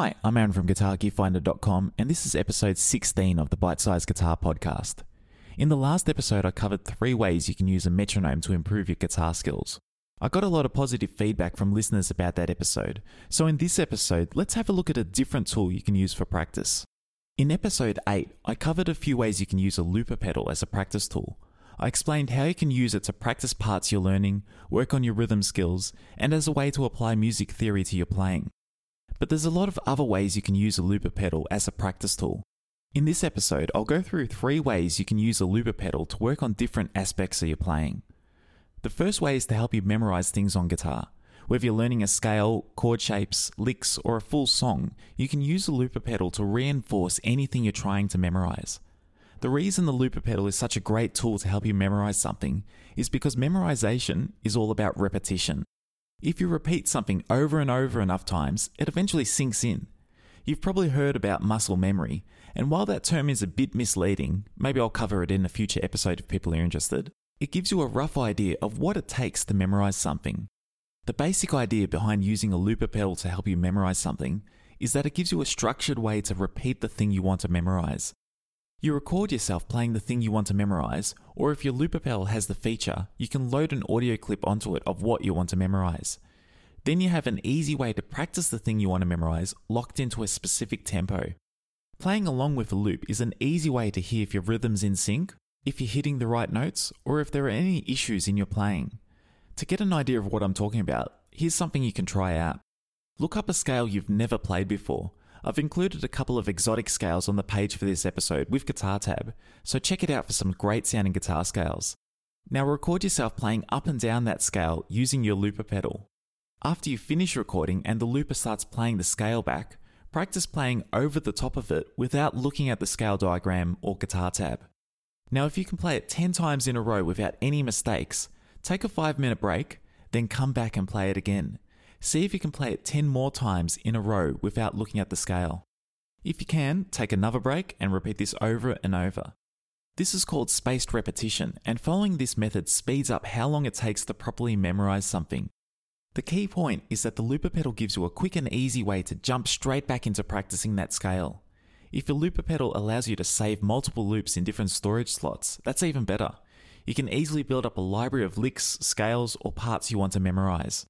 Hi, I'm Aaron from GuitarGearFinder.com, and this is episode 16 of the Bite Size Guitar Podcast. In the last episode, I covered three ways you can use a metronome to improve your guitar skills. I got a lot of positive feedback from listeners about that episode, so in this episode, let's have a look at a different tool you can use for practice. In episode 8, I covered a few ways you can use a looper pedal as a practice tool. I explained how you can use it to practice parts you're learning, work on your rhythm skills, and as a way to apply music theory to your playing. But there's a lot of other ways you can use a looper pedal as a practice tool. In this episode, I'll go through three ways you can use a looper pedal to work on different aspects of your playing. The first way is to help you memorize things on guitar. Whether you're learning a scale, chord shapes, licks, or a full song, you can use the looper pedal to reinforce anything you're trying to memorize. The reason the looper pedal is such a great tool to help you memorize something is because memorization is all about repetition. If you repeat something over and over enough times, it eventually sinks in. You've probably heard about muscle memory, and while that term is a bit misleading, maybe I'll cover it in a future episode if people are interested, it gives you a rough idea of what it takes to memorize something. The basic idea behind using a looper pedal to help you memorize something is that it gives you a structured way to repeat the thing you want to memorize. You record yourself playing the thing you want to memorize, or if your looper pedal has the feature, you can load an audio clip onto it of what you want to memorize. Then you have an easy way to practice the thing you want to memorize locked into a specific tempo. Playing along with a loop is an easy way to hear if your rhythm's in sync, if you're hitting the right notes, or if there are any issues in your playing. To get an idea of what I'm talking about, here's something you can try out. Look up a scale you've never played before I've included a couple of exotic scales on the page for this episode with Guitar Tab, so check it out for some great sounding guitar scales. Now record yourself playing up and down that scale using your looper pedal. After you finish recording and the looper starts playing the scale back, practice playing over the top of it without looking at the scale diagram or guitar tab. Now, if you can play it 10 times in a row without any mistakes, take a 5 minute break, then come back and play it again. See if you can play it 10 more times in a row without looking at the scale. If you can, take another break and repeat this over and over. This is called spaced repetition, and following this method speeds up how long it takes to properly memorize something. The key point is that the looper pedal gives you a quick and easy way to jump straight back into practicing that scale. If your looper pedal allows you to save multiple loops in different storage slots, that's even better. You can easily build up a library of licks, scales, or parts you want to memorize.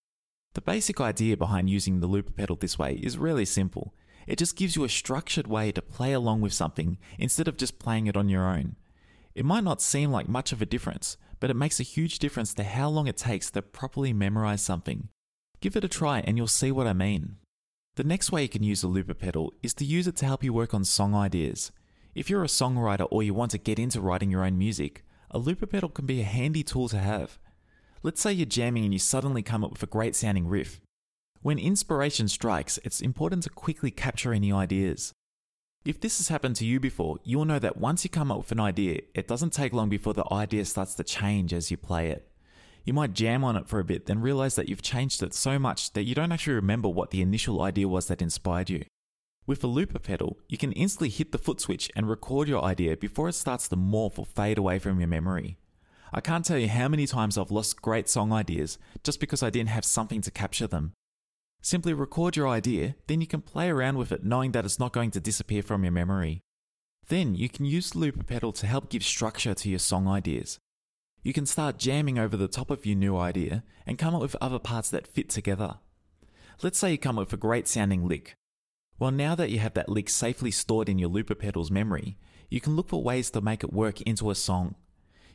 The basic idea behind using the looper pedal this way is really simple. It just gives you a structured way to play along with something instead of just playing it on your own. It might not seem like much of a difference, but it makes a huge difference to how long it takes to properly memorize something. Give it a try and you'll see what I mean. The next way you can use a looper pedal is to use it to help you work on song ideas. If you're a songwriter or you want to get into writing your own music, a looper pedal can be a handy tool to have. Let's say you're jamming and you suddenly come up with a great sounding riff. When inspiration strikes, it's important to quickly capture any ideas. If this has happened to you before, you'll know that once you come up with an idea, it doesn't take long before the idea starts to change as you play it. You might jam on it for a bit, then realize that you've changed it so much that you don't actually remember what the initial idea was that inspired you. With a looper pedal, you can instantly hit the foot switch and record your idea before it starts to morph or fade away from your memory. I can't tell you how many times I've lost great song ideas just because I didn't have something to capture them. Simply record your idea, then you can play around with it knowing that it's not going to disappear from your memory. Then you can use the looper pedal to help give structure to your song ideas. You can start jamming over the top of your new idea and come up with other parts that fit together. Let's say you come up with a great sounding lick. Well, now that you have that lick safely stored in your looper pedal's memory, you can look for ways to make it work into a song.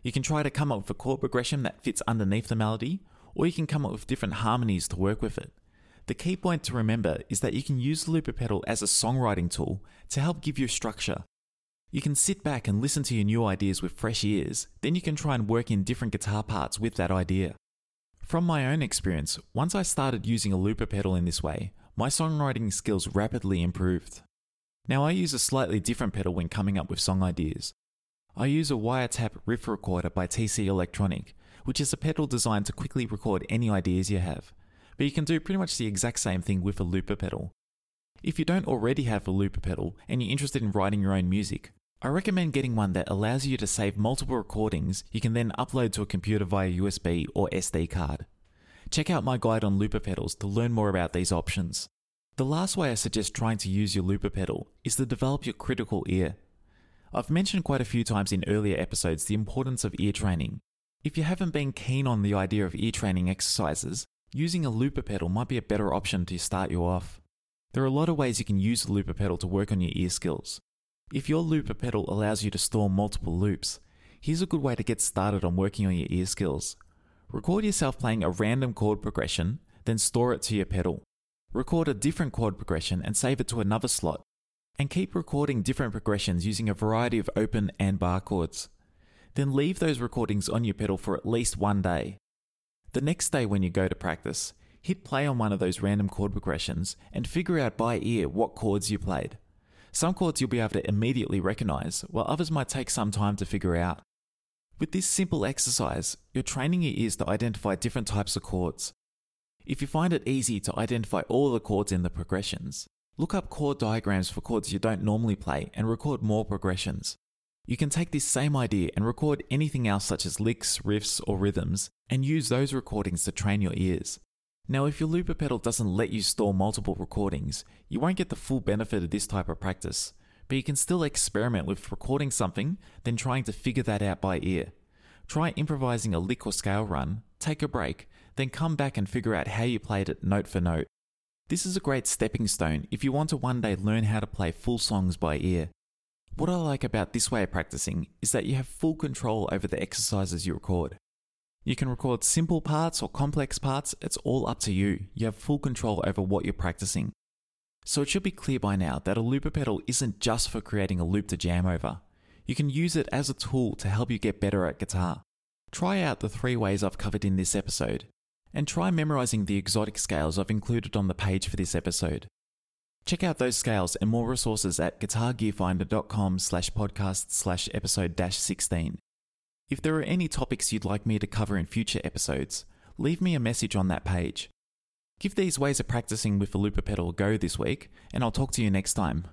You can try to come up with a chord progression that fits underneath the melody, or you can come up with different harmonies to work with it. The key point to remember is that you can use the looper pedal as a songwriting tool to help give you structure. You can sit back and listen to your new ideas with fresh ears, then you can try and work in different guitar parts with that idea. From my own experience, once I started using a looper pedal in this way, my songwriting skills rapidly improved. Now I use a slightly different pedal when coming up with song ideas. I use a wiretap riff recorder by TC Electronic, which is a pedal designed to quickly record any ideas you have. But you can do pretty much the exact same thing with a looper pedal. If you don't already have a looper pedal and you're interested in writing your own music, I recommend getting one that allows you to save multiple recordings you can then upload to a computer via USB or SD card. Check out my guide on looper pedals to learn more about these options. The last way I suggest trying to use your looper pedal is to develop your critical ear. I've mentioned quite a few times in earlier episodes the importance of ear training. If you haven't been keen on the idea of ear training exercises, using a looper pedal might be a better option to start you off. There are a lot of ways you can use the looper pedal to work on your ear skills. If your looper pedal allows you to store multiple loops, here's a good way to get started on working on your ear skills. Record yourself playing a random chord progression, then store it to your pedal. Record a different chord progression and save it to another slot and keep recording different progressions using a variety of open and bar chords. Then leave those recordings on your pedal for at least one day. The next day, when you go to practice, hit play on one of those random chord progressions and figure out by ear what chords you played. Some chords you'll be able to immediately recognize, while others might take some time to figure out. With this simple exercise, you're training your ears to identify different types of chords. If you find it easy to identify all the chords in the progressions, Look up chord diagrams for chords you don't normally play and record more progressions. You can take this same idea and record anything else such as licks, riffs, or rhythms, and use those recordings to train your ears. Now, if your looper pedal doesn't let you store multiple recordings, you won't get the full benefit of this type of practice, but you can still experiment with recording something, then trying to figure that out by ear. Try improvising a lick or scale run, take a break, then come back and figure out how you played it note for note. This is a great stepping stone if you want to one day learn how to play full songs by ear. What I like about this way of practicing is that you have full control over the exercises you record. You can record simple parts or complex parts, it's all up to you. You have full control over what you're practicing. So it should be clear by now that a looper pedal isn't just for creating a loop to jam over. You can use it as a tool to help you get better at guitar. Try out the three ways I've covered in this episode and try memorizing the exotic scales I've included on the page for this episode. Check out those scales and more resources at guitargearfinder.com slash podcast slash episode dash 16. If there are any topics you'd like me to cover in future episodes, leave me a message on that page. Give these ways of practicing with the looper pedal a go this week, and I'll talk to you next time.